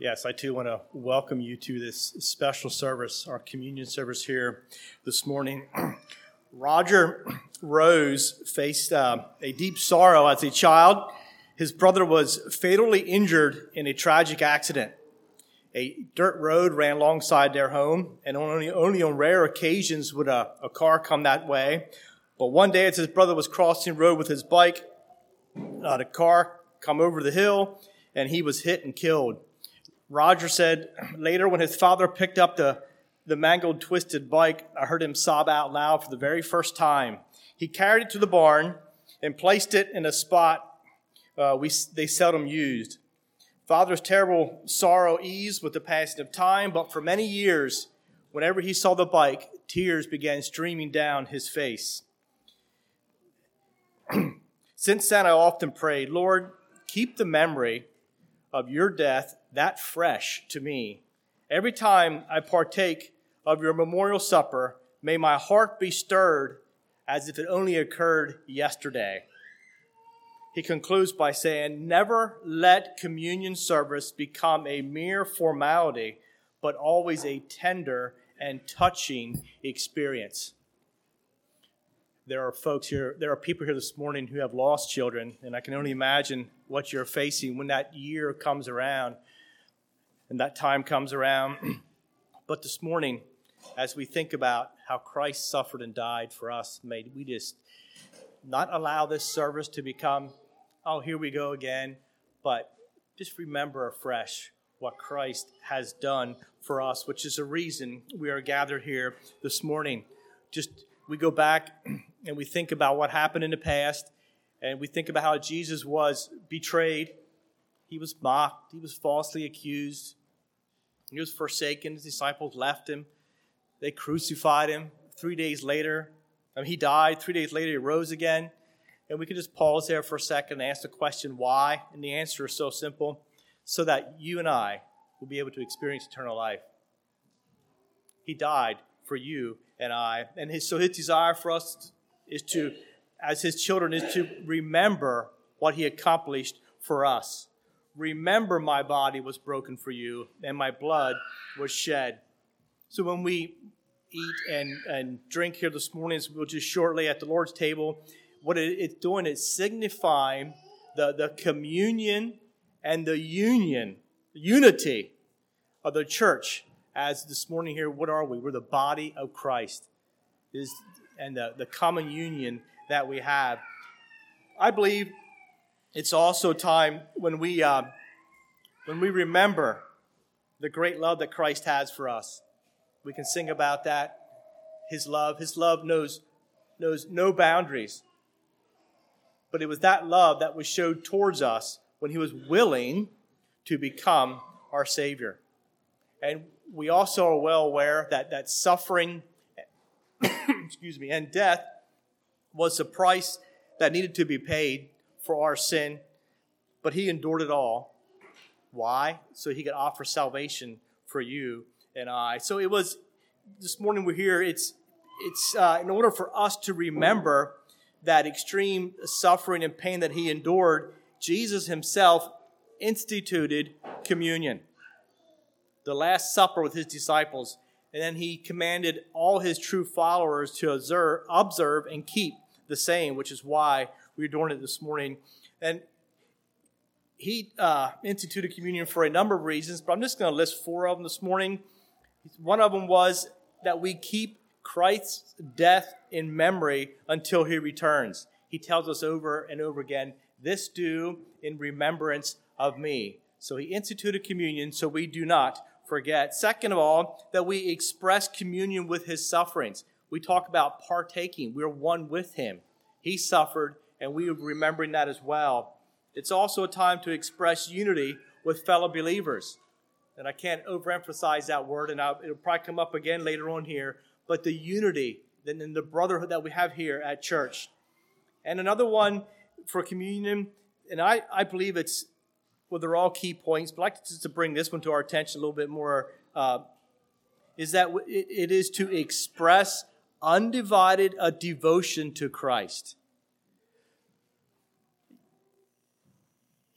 Yes, I too want to welcome you to this special service, our communion service here this morning. Roger Rose faced uh, a deep sorrow as a child. His brother was fatally injured in a tragic accident. A dirt road ran alongside their home, and only, only on rare occasions would a, a car come that way. But one day, as his brother was crossing the road with his bike, uh, the car come over the hill, and he was hit and killed. Roger said later when his father picked up the, the mangled, twisted bike, I heard him sob out loud for the very first time. He carried it to the barn and placed it in a spot uh, we, they seldom used. Father's terrible sorrow eased with the passing of time, but for many years, whenever he saw the bike, tears began streaming down his face. Since then, I often prayed, Lord, keep the memory of your death that fresh to me. Every time I partake of your memorial supper, may my heart be stirred as if it only occurred yesterday. He concludes by saying, Never let communion service become a mere formality, but always a tender and touching experience. There are folks here, there are people here this morning who have lost children, and I can only imagine what you're facing when that year comes around and that time comes around. but this morning, as we think about how Christ suffered and died for us, may we just not allow this service to become, oh, here we go again, but just remember afresh what Christ has done for us, which is a reason we are gathered here this morning. Just we go back and we think about what happened in the past, and we think about how Jesus was betrayed, he was mocked, he was falsely accused, he was forsaken. His disciples left him. They crucified him. Three days later, I mean, he died. Three days later, he rose again. And we could just pause there for a second and ask the question, why? And the answer is so simple so that you and I will be able to experience eternal life. He died for you and I. And his, so his desire for us is to, as his children, is to remember what he accomplished for us. Remember, my body was broken for you, and my blood was shed. So when we eat and, and drink here this morning, we'll just shortly at the Lord's table, what it's doing is signifying the, the communion and the union, unity of the church. As this morning here, what are we? We're the body of Christ. Is and the, the common union that we have. I believe it's also time when we, uh, when we remember the great love that Christ has for us. We can sing about that. His love, His love knows, knows no boundaries. But it was that love that was showed towards us when He was willing to become our Savior. And we also are well aware that, that suffering, excuse me, and death was the price that needed to be paid for our sin, but he endured it all. Why? So he could offer salvation for you and I. So it was this morning we're here. It's it's uh, in order for us to remember that extreme suffering and pain that he endured. Jesus himself instituted communion, the Last Supper with his disciples, and then he commanded all his true followers to observe, observe and keep the same, which is why we are doing it this morning. And he uh, instituted communion for a number of reasons, but I'm just going to list four of them this morning. One of them was that we keep Christ's death in memory until he returns. He tells us over and over again, This do in remembrance of me. So he instituted communion so we do not forget. Second of all, that we express communion with his sufferings. We talk about partaking, we're one with him. He suffered, and we are remembering that as well. It's also a time to express unity with fellow believers. And I can't overemphasize that word, and I'll, it'll probably come up again later on here. But the unity and the brotherhood that we have here at church. And another one for communion, and I, I believe it's, well, they're all key points, but I'd like to, to bring this one to our attention a little bit more, uh, is that it, it is to express undivided a devotion to Christ.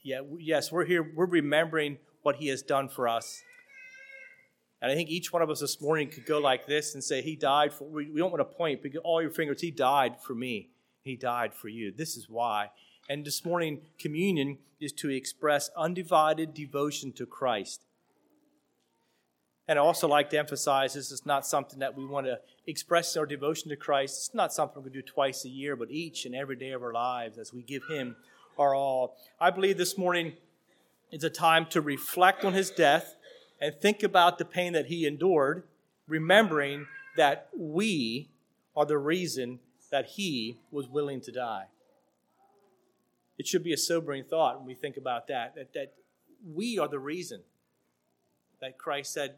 Yeah, yes, we're here, we're remembering what he has done for us. And I think each one of us this morning could go like this and say, He died for, we, we don't want to point, all your fingers, He died for me. He died for you. This is why. And this morning, communion is to express undivided devotion to Christ. And I also like to emphasize this is not something that we want to express our devotion to Christ. It's not something we do twice a year, but each and every day of our lives as we give Him our all. I believe this morning is a time to reflect on His death and think about the pain that He endured, remembering that we are the reason that He was willing to die. It should be a sobering thought when we think about that, that, that we are the reason that Christ said,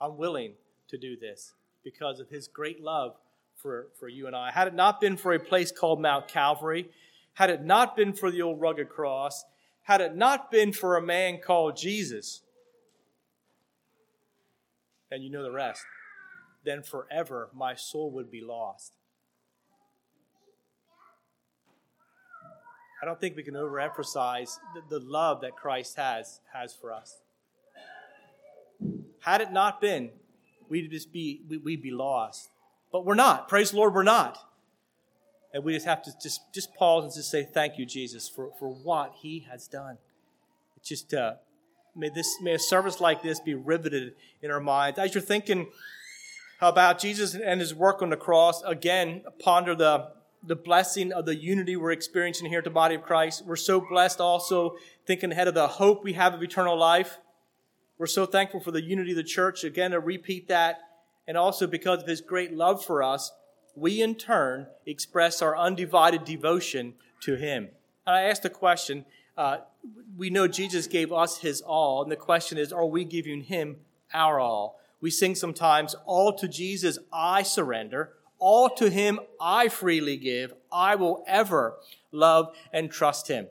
I'm willing to do this because of his great love for, for you and I. Had it not been for a place called Mount Calvary, had it not been for the old rugged cross, had it not been for a man called Jesus, and you know the rest, then forever my soul would be lost. I don't think we can overemphasize the, the love that Christ has has for us. Had it not been, we'd just be we'd be lost. But we're not. Praise the Lord, we're not. And we just have to just, just pause and just say thank you, Jesus, for, for what He has done. It's just uh, may this may a service like this be riveted in our minds. As you're thinking about Jesus and His work on the cross, again, ponder the the blessing of the unity we're experiencing here at the body of Christ. We're so blessed also thinking ahead of the hope we have of eternal life. We're so thankful for the unity of the church. Again, to repeat that, and also because of his great love for us, we in turn express our undivided devotion to him. And I asked the question uh, we know Jesus gave us his all, and the question is, are we giving him our all? We sing sometimes, All to Jesus I surrender, all to him I freely give. I will ever love and trust him.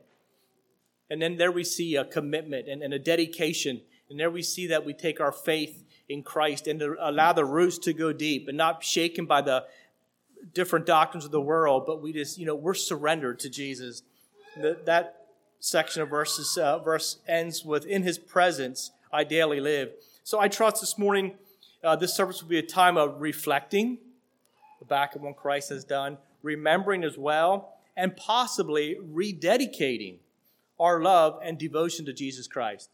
And then there we see a commitment and, and a dedication and there we see that we take our faith in Christ and to allow the roots to go deep and not shaken by the different doctrines of the world, but we just, you know, we're surrendered to Jesus. The, that section of verses, uh, verse ends with, In his presence I daily live. So I trust this morning uh, this service will be a time of reflecting back of what Christ has done, remembering as well, and possibly rededicating our love and devotion to Jesus Christ.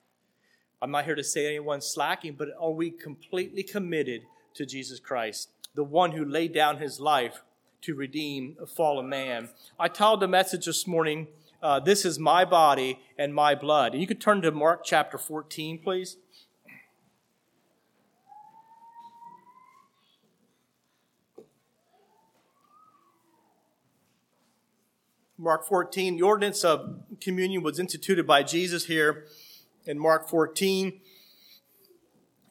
I'm not here to say anyone's slacking, but are we completely committed to Jesus Christ, the one who laid down his life to redeem a fallen man? I told the message this morning, uh, This is my body and my blood. And you could turn to Mark chapter 14, please. Mark 14, the ordinance of communion was instituted by Jesus here in Mark 14.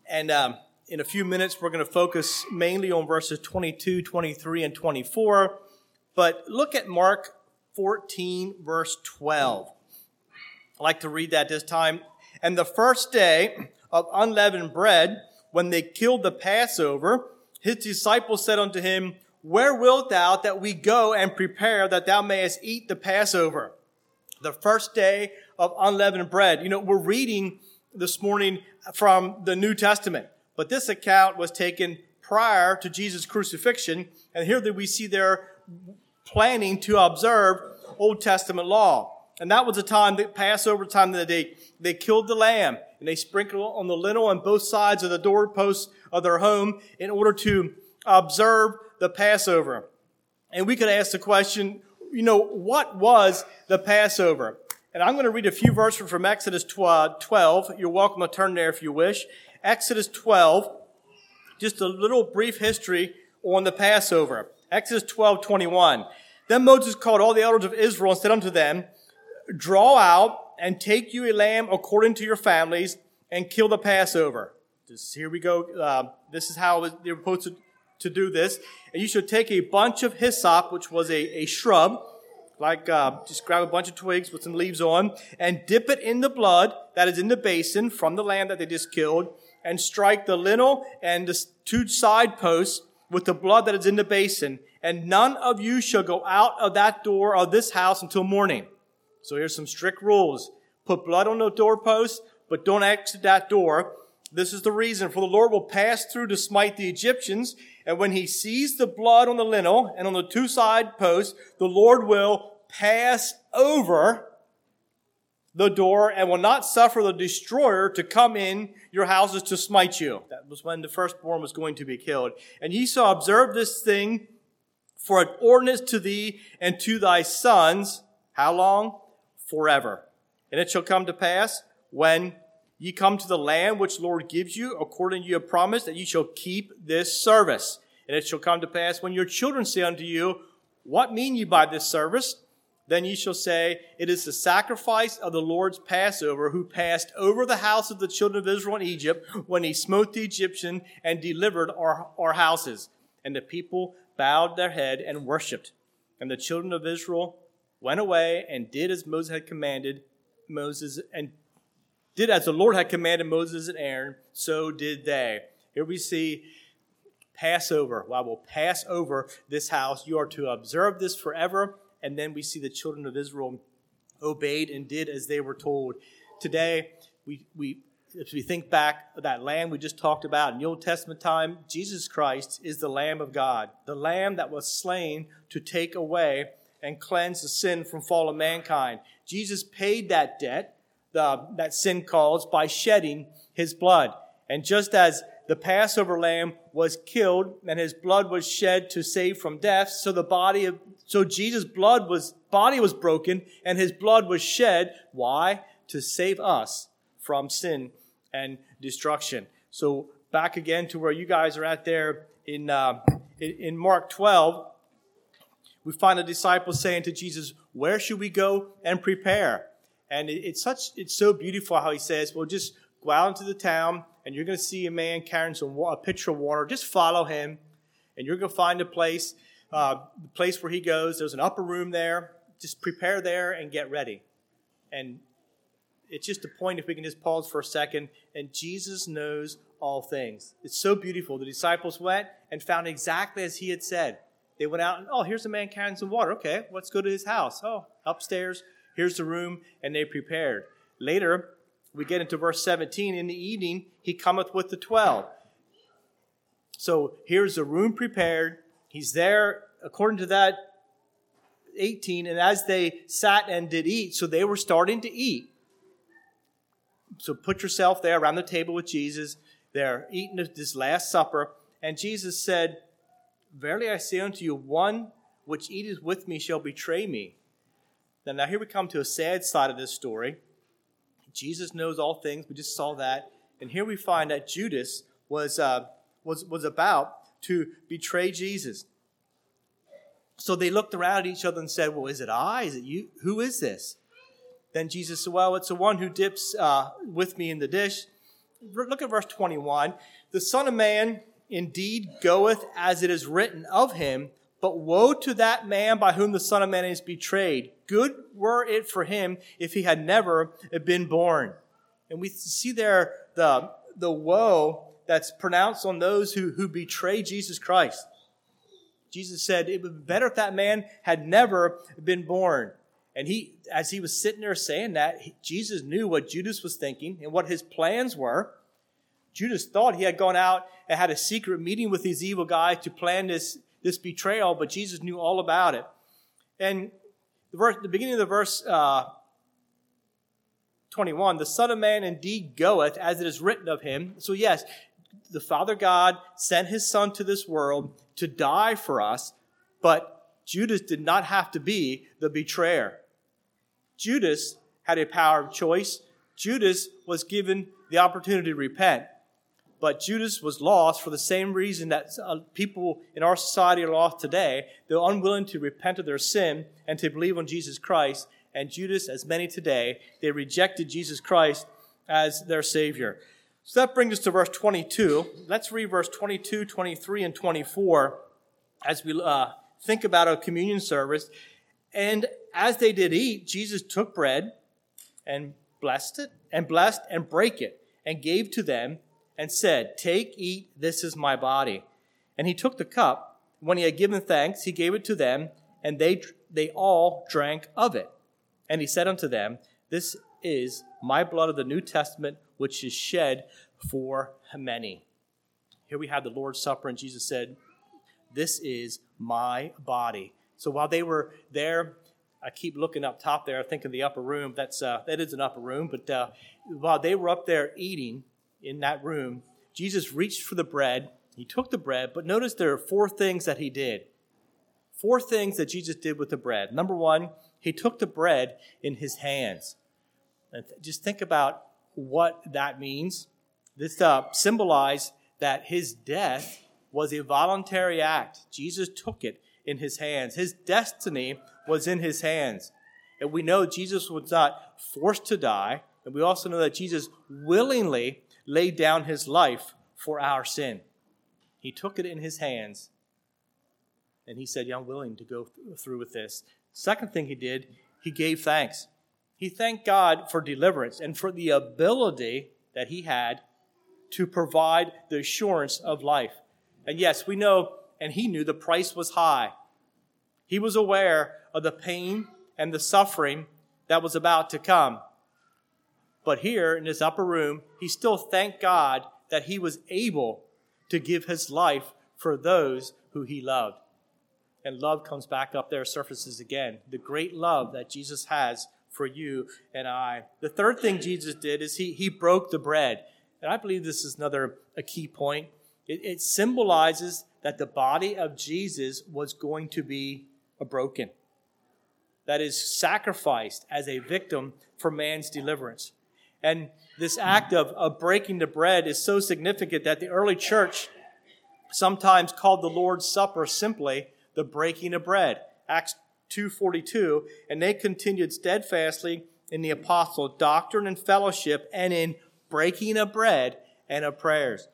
And um, in a few minutes, we're going to focus mainly on verses 22, 23, and 24. But look at Mark 14, verse 12. I'd like to read that this time. And the first day of unleavened bread, when they killed the Passover, his disciples said unto him, Where wilt thou that we go and prepare that thou mayest eat the Passover? The first day of unleavened bread. You know, we're reading this morning from the New Testament, but this account was taken prior to Jesus' crucifixion, and here that we see they're planning to observe Old Testament law. And that was the time that Passover time that they, they killed the lamb and they sprinkled on the lintel on both sides of the doorposts of their home in order to observe the Passover. And we could ask the question, you know, what was the Passover? And I'm going to read a few verses from Exodus 12. You're welcome to turn there if you wish. Exodus 12, just a little brief history on the Passover. Exodus 12, 21. Then Moses called all the elders of Israel and said unto them, Draw out and take you a lamb according to your families and kill the Passover. Just, here we go. Uh, this is how they were supposed to, to do this. And you should take a bunch of hyssop, which was a, a shrub, like uh, just grab a bunch of twigs with some leaves on and dip it in the blood that is in the basin from the lamb that they just killed and strike the lintel and the two side posts with the blood that is in the basin. And none of you shall go out of that door of this house until morning. So here's some strict rules. Put blood on the doorpost but don't exit that door. This is the reason, for the Lord will pass through to smite the Egyptians, and when he sees the blood on the lintel and on the two side posts, the Lord will pass over the door and will not suffer the destroyer to come in your houses to smite you. That was when the firstborn was going to be killed. And ye shall observe this thing for an ordinance to thee and to thy sons. How long? Forever. And it shall come to pass when ye come to the land which the Lord gives you, according to your promise, that ye shall keep this service. And it shall come to pass when your children say unto you, What mean ye by this service? Then ye shall say, It is the sacrifice of the Lord's Passover, who passed over the house of the children of Israel in Egypt when he smote the Egyptian and delivered our, our houses. And the people bowed their head and worshipped. And the children of Israel went away and did as Moses had commanded Moses and did as the Lord had commanded Moses and Aaron, so did they. Here we see Passover. Well, I will pass over this house. You are to observe this forever and then we see the children of Israel obeyed and did as they were told. Today, we, we if we think back that lamb we just talked about in the Old Testament time, Jesus Christ is the Lamb of God, the Lamb that was slain to take away and cleanse the sin from fallen mankind. Jesus paid that debt, the, that sin caused, by shedding his blood. And just as the Passover lamb was killed and his blood was shed to save from death. So the body of, so Jesus' blood was, body was broken and his blood was shed. Why? To save us from sin and destruction. So back again to where you guys are at there in, uh, in Mark 12, we find the disciples saying to Jesus, where should we go and prepare? And it's such, it's so beautiful how he says, well, just go out into the town and you're going to see a man carrying some a pitcher of water. Just follow him, and you're going to find a place, uh, the place where he goes. There's an upper room there. Just prepare there and get ready. And it's just a point if we can just pause for a second. And Jesus knows all things. It's so beautiful. The disciples went and found exactly as he had said. They went out and, oh, here's a man carrying some water. Okay, let's go to his house. Oh, upstairs, here's the room, and they prepared. Later, we get into verse 17. In the evening, he cometh with the twelve. So here's the room prepared. He's there according to that 18. And as they sat and did eat, so they were starting to eat. So put yourself there around the table with Jesus. They're eating this last supper. And Jesus said, Verily I say unto you, one which eateth with me shall betray me. Now, now here we come to a sad side of this story. Jesus knows all things. We just saw that. And here we find that Judas was, uh, was, was about to betray Jesus. So they looked around at each other and said, Well, is it I? Is it you? Who is this? Then Jesus said, Well, it's the one who dips uh, with me in the dish. Look at verse 21. The Son of Man indeed goeth as it is written of him, but woe to that man by whom the Son of Man is betrayed. Good were it for him if he had never been born. And we see there the, the woe that's pronounced on those who, who betray Jesus Christ. Jesus said it would be better if that man had never been born. And he, as he was sitting there saying that, Jesus knew what Judas was thinking and what his plans were. Judas thought he had gone out and had a secret meeting with these evil guys to plan this, this betrayal, but Jesus knew all about it. And the, verse, the beginning of the verse uh, 21, the Son of Man indeed goeth as it is written of him. So, yes, the Father God sent his Son to this world to die for us, but Judas did not have to be the betrayer. Judas had a power of choice. Judas was given the opportunity to repent. But Judas was lost for the same reason that uh, people in our society are lost today. They're unwilling to repent of their sin and to believe on Jesus Christ. And Judas, as many today, they rejected Jesus Christ as their Savior. So that brings us to verse 22. Let's read verse 22, 23, and 24 as we uh, think about a communion service. And as they did eat, Jesus took bread and blessed it, and blessed and brake it, and gave to them and said, Take, eat, this is my body. And he took the cup. When he had given thanks, he gave it to them, and they, they all drank of it. And he said unto them, This is my blood of the New Testament, which is shed for many. Here we have the Lord's Supper, and Jesus said, This is my body. So while they were there, I keep looking up top there, I think in the upper room. That's uh, that is an upper room. But uh, while they were up there eating in that room, Jesus reached for the bread. He took the bread, but notice there are four things that he did. Four things that Jesus did with the bread. Number one, he took the bread in his hands. And just think about what that means. This uh, symbolized that his death was a voluntary act. Jesus took it in his hands. His destiny was in his hands. And we know Jesus was not forced to die. And we also know that Jesus willingly laid down his life for our sin. He took it in his hands. And he said, yeah, I'm willing to go through with this. Second thing he did, he gave thanks. He thanked God for deliverance and for the ability that he had to provide the assurance of life. And yes, we know, and he knew the price was high. He was aware of the pain and the suffering that was about to come. But here in this upper room, he still thanked God that he was able to give his life for those who he loved. And love comes back up there, surfaces again. The great love that Jesus has for you and I. The third thing Jesus did is he, he broke the bread. And I believe this is another a key point. It, it symbolizes that the body of Jesus was going to be a broken, that is sacrificed as a victim for man's deliverance. And this act of, of breaking the bread is so significant that the early church sometimes called the Lord's Supper simply the breaking of bread. Acts 2.42, and they continued steadfastly in the apostle doctrine and fellowship and in breaking of bread and of prayers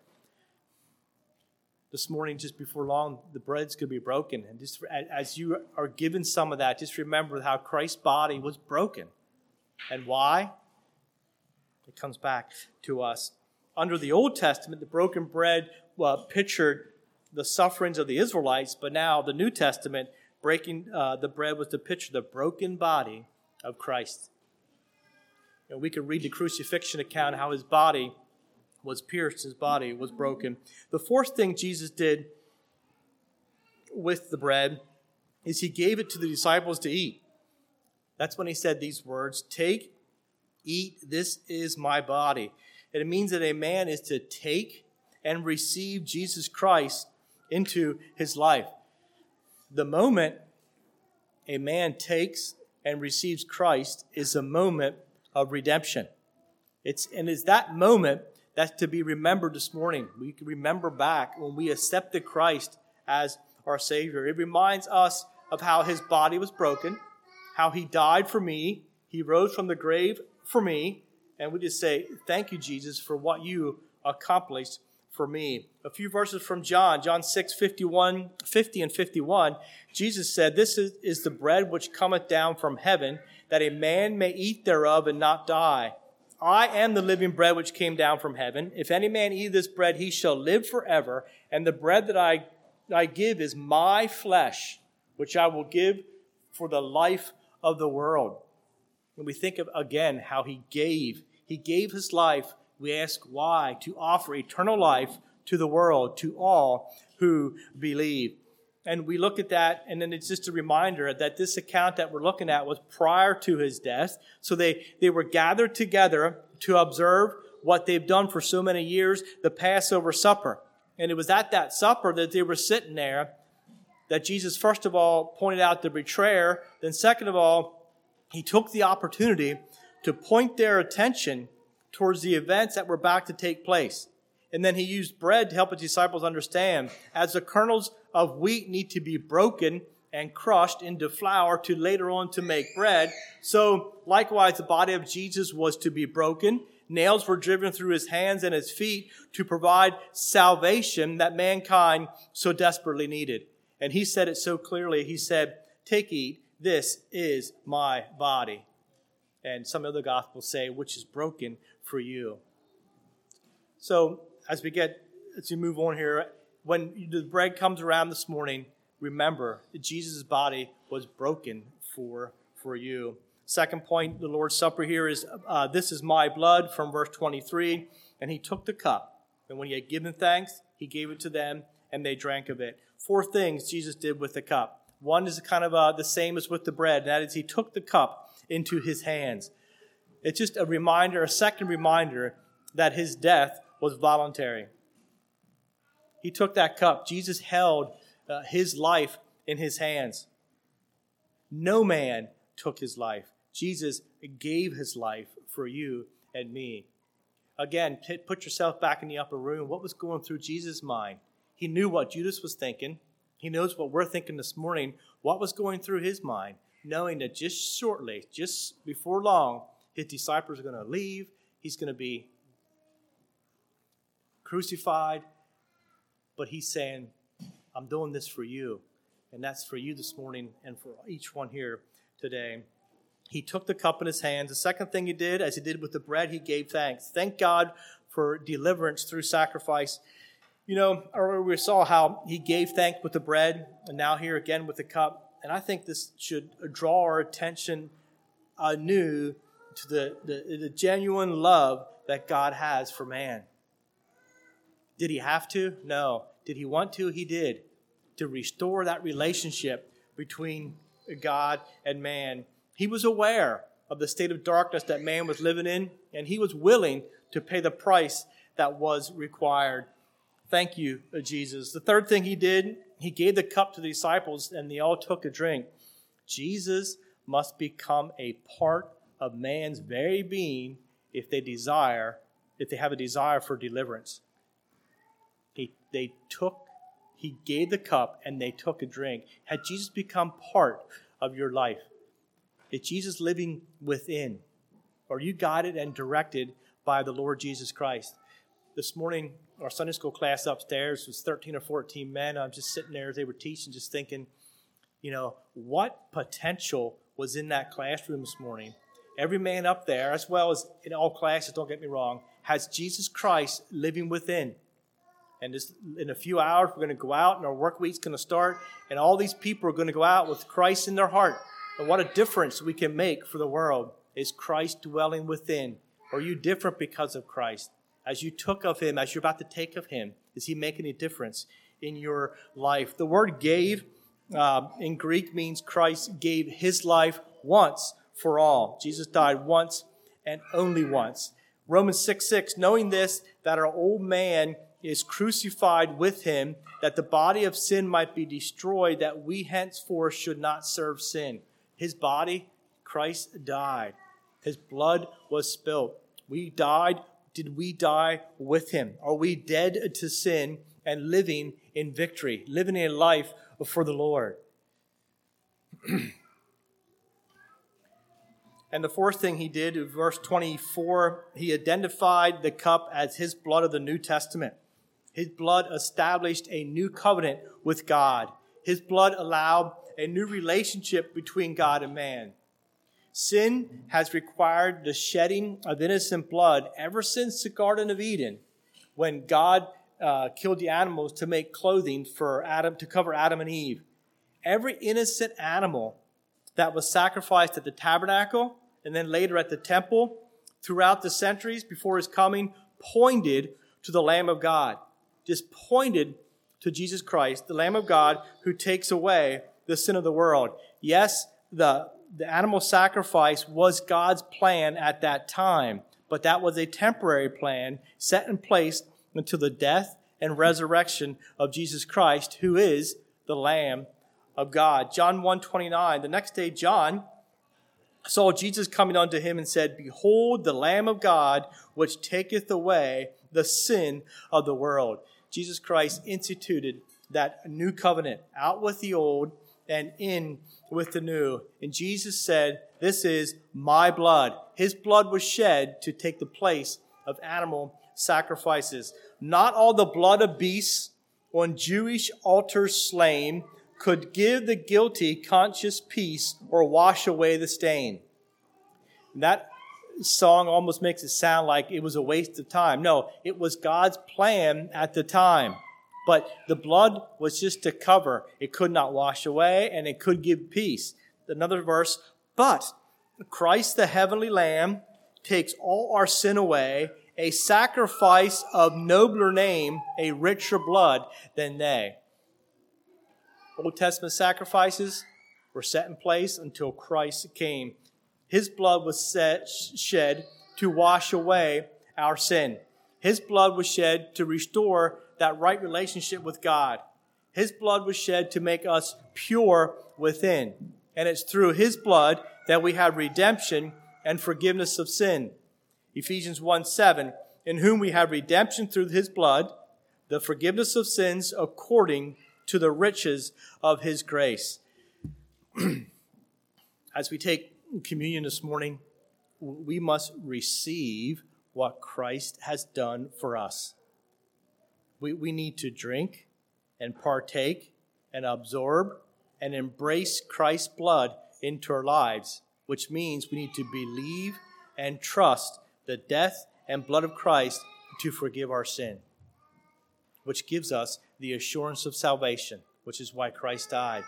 this morning, just before long, the bread's going to be broken. And just as you are given some of that, just remember how Christ's body was broken. And why? It comes back to us. Under the Old Testament, the broken bread uh, pictured the sufferings of the Israelites, but now the New Testament, breaking uh, the bread was to picture the broken body of Christ. And we can read the crucifixion account, how his body was pierced, his body was broken. The fourth thing Jesus did with the bread is he gave it to the disciples to eat. That's when he said these words Take, eat, this is my body. And it means that a man is to take and receive Jesus Christ into his life. The moment a man takes and receives Christ is a moment of redemption. It's, and it's that moment that's to be remembered this morning. We can remember back when we accepted Christ as our Savior. It reminds us of how His body was broken, how He died for me, He rose from the grave for me, and we just say, Thank you, Jesus, for what you accomplished for me. A few verses from John, John 6, 51, 50 and 51, Jesus said, This is, is the bread which cometh down from heaven, that a man may eat thereof and not die. I am the living bread which came down from heaven. If any man eat this bread, he shall live forever. And the bread that I, I give is my flesh, which I will give for the life of the world. And we think of again how he gave. He gave his life. We ask why? To offer eternal life to the world, to all who believe. And we look at that, and then it's just a reminder that this account that we're looking at was prior to his death. So they, they were gathered together to observe what they've done for so many years, the Passover supper. And it was at that supper that they were sitting there that Jesus, first of all, pointed out the betrayer. Then, second of all, he took the opportunity to point their attention towards the events that were about to take place. And then he used bread to help his disciples understand as the kernels of wheat need to be broken and crushed into flour to later on to make bread. So likewise, the body of Jesus was to be broken. Nails were driven through his hands and his feet to provide salvation that mankind so desperately needed. And he said it so clearly. He said, take, eat. This is my body. And some other gospels say, which is broken for you. So as we get, as we move on here, when the bread comes around this morning, remember that Jesus' body was broken for, for you. Second point, the Lord's Supper here is uh, this is my blood from verse 23. And he took the cup. And when he had given thanks, he gave it to them, and they drank of it. Four things Jesus did with the cup. One is kind of uh, the same as with the bread, and that is he took the cup into his hands. It's just a reminder, a second reminder, that his death was voluntary. He took that cup. Jesus held uh, his life in his hands. No man took his life. Jesus gave his life for you and me. Again, put yourself back in the upper room. What was going through Jesus' mind? He knew what Judas was thinking. He knows what we're thinking this morning. What was going through his mind, knowing that just shortly, just before long, his disciples are going to leave. He's going to be crucified. But he's saying, I'm doing this for you. And that's for you this morning and for each one here today. He took the cup in his hands. The second thing he did, as he did with the bread, he gave thanks. Thank God for deliverance through sacrifice. You know, earlier we saw how he gave thanks with the bread, and now here again with the cup. And I think this should draw our attention anew to the, the, the genuine love that God has for man. Did he have to? No. Did he want to? He did. To restore that relationship between God and man. He was aware of the state of darkness that man was living in, and he was willing to pay the price that was required. Thank you, Jesus. The third thing he did, he gave the cup to the disciples, and they all took a drink. Jesus must become a part of man's very being if they desire, if they have a desire for deliverance. He, they took, he gave the cup and they took a drink. Had Jesus become part of your life? Is Jesus living within? Are you guided and directed by the Lord Jesus Christ? This morning, our Sunday school class upstairs was 13 or 14 men. I'm just sitting there as they were teaching, just thinking, you know, what potential was in that classroom this morning? Every man up there, as well as in all classes, don't get me wrong, has Jesus Christ living within. And just in a few hours, we're going to go out and our work week's going to start. And all these people are going to go out with Christ in their heart. And what a difference we can make for the world is Christ dwelling within. Are you different because of Christ? As you took of him, as you're about to take of him, is he making a difference in your life? The word gave uh, in Greek means Christ gave his life once for all. Jesus died once and only once. Romans 6 6, knowing this, that our old man is crucified with him, that the body of sin might be destroyed, that we henceforth should not serve sin. His body, Christ died. His blood was spilt. We died. Did we die with him? Are we dead to sin and living in victory, living a life for the Lord? And the fourth thing he did, verse 24, he identified the cup as his blood of the New Testament. His blood established a new covenant with God. His blood allowed a new relationship between God and man. Sin has required the shedding of innocent blood ever since the Garden of Eden, when God uh, killed the animals to make clothing for Adam to cover Adam and Eve. Every innocent animal that was sacrificed at the tabernacle and then later at the temple throughout the centuries before his coming pointed to the Lamb of God just pointed to Jesus Christ, the Lamb of God who takes away the sin of the world. Yes, the, the animal sacrifice was God's plan at that time, but that was a temporary plan set in place until the death and resurrection of Jesus Christ, who is the Lamb of God. John 129. The next day, John saw Jesus coming unto him and said, Behold the Lamb of God, which taketh away the sin of the world. Jesus Christ instituted that new covenant out with the old and in with the new. And Jesus said, This is my blood. His blood was shed to take the place of animal sacrifices. Not all the blood of beasts on Jewish altars slain could give the guilty conscious peace or wash away the stain. That song almost makes it sound like it was a waste of time. No, it was God's plan at the time. But the blood was just to cover. It could not wash away and it could give peace. Another verse, but Christ the heavenly Lamb takes all our sin away, a sacrifice of nobler name, a richer blood than they. Old Testament sacrifices were set in place until Christ came. His blood was set, shed to wash away our sin. His blood was shed to restore that right relationship with God. His blood was shed to make us pure within. And it's through His blood that we have redemption and forgiveness of sin. Ephesians 1 7, in whom we have redemption through His blood, the forgiveness of sins according to the riches of His grace. As we take communion this morning, we must receive what Christ has done for us. We, we need to drink and partake and absorb and embrace Christ's blood into our lives, which means we need to believe and trust the death and blood of Christ to forgive our sin, which gives us the assurance of salvation, which is why Christ died.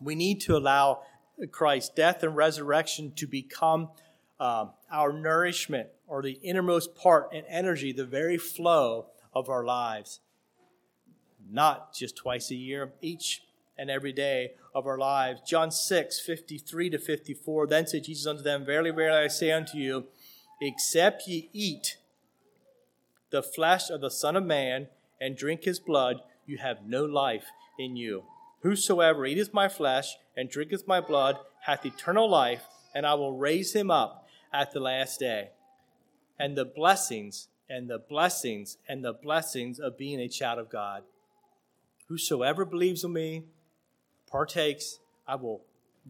We need to allow Christ's death and resurrection to become uh, our nourishment or the innermost part and energy, the very flow of our lives. Not just twice a year, each and every day of our lives. John 6, 53 to 54. Then said Jesus unto them, Verily, verily, I say unto you, except ye eat the flesh of the Son of Man and drink his blood, you have no life in you. Whosoever eateth my flesh and drinketh my blood hath eternal life, and I will raise him up at the last day. And the blessings and the blessings and the blessings of being a child of God. Whosoever believes in me, partakes, I will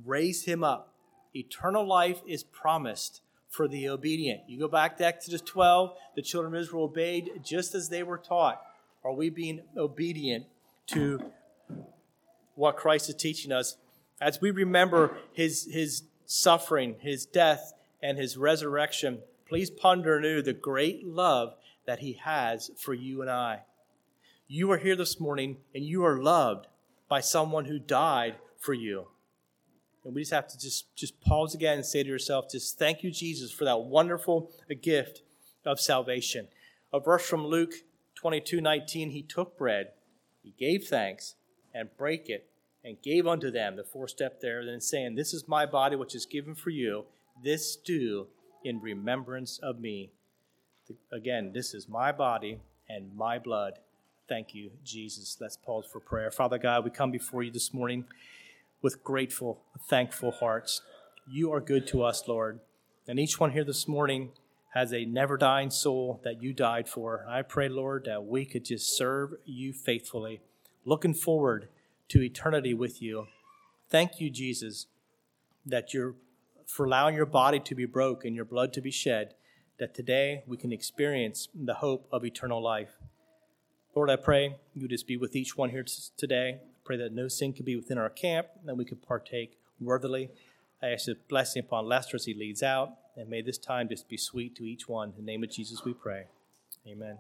raise him up. Eternal life is promised for the obedient. You go back to Exodus 12, the children of Israel obeyed just as they were taught. Are we being obedient to what Christ is teaching us? As we remember his, his suffering, his death, and his resurrection, please ponder anew the great love that he has for you and I. You are here this morning and you are loved by someone who died for you. And we just have to just, just pause again and say to yourself, just thank you, Jesus, for that wonderful gift of salvation. A verse from Luke 22 19, he took bread, he gave thanks, and brake it, and gave unto them the four step there, then saying, This is my body which is given for you. This do in remembrance of me. Again, this is my body and my blood. Thank you, Jesus. Let's pause for prayer. Father God, we come before you this morning with grateful, thankful hearts. You are good to us, Lord. And each one here this morning has a never dying soul that you died for. I pray, Lord, that we could just serve you faithfully, looking forward to eternity with you. Thank you, Jesus, that you're for allowing your body to be broke and your blood to be shed, that today we can experience the hope of eternal life. Lord, I pray you just be with each one here today. I pray that no sin could be within our camp, and that we could partake worthily. I ask a blessing upon Lester as he leads out, and may this time just be sweet to each one. In the name of Jesus we pray. Amen.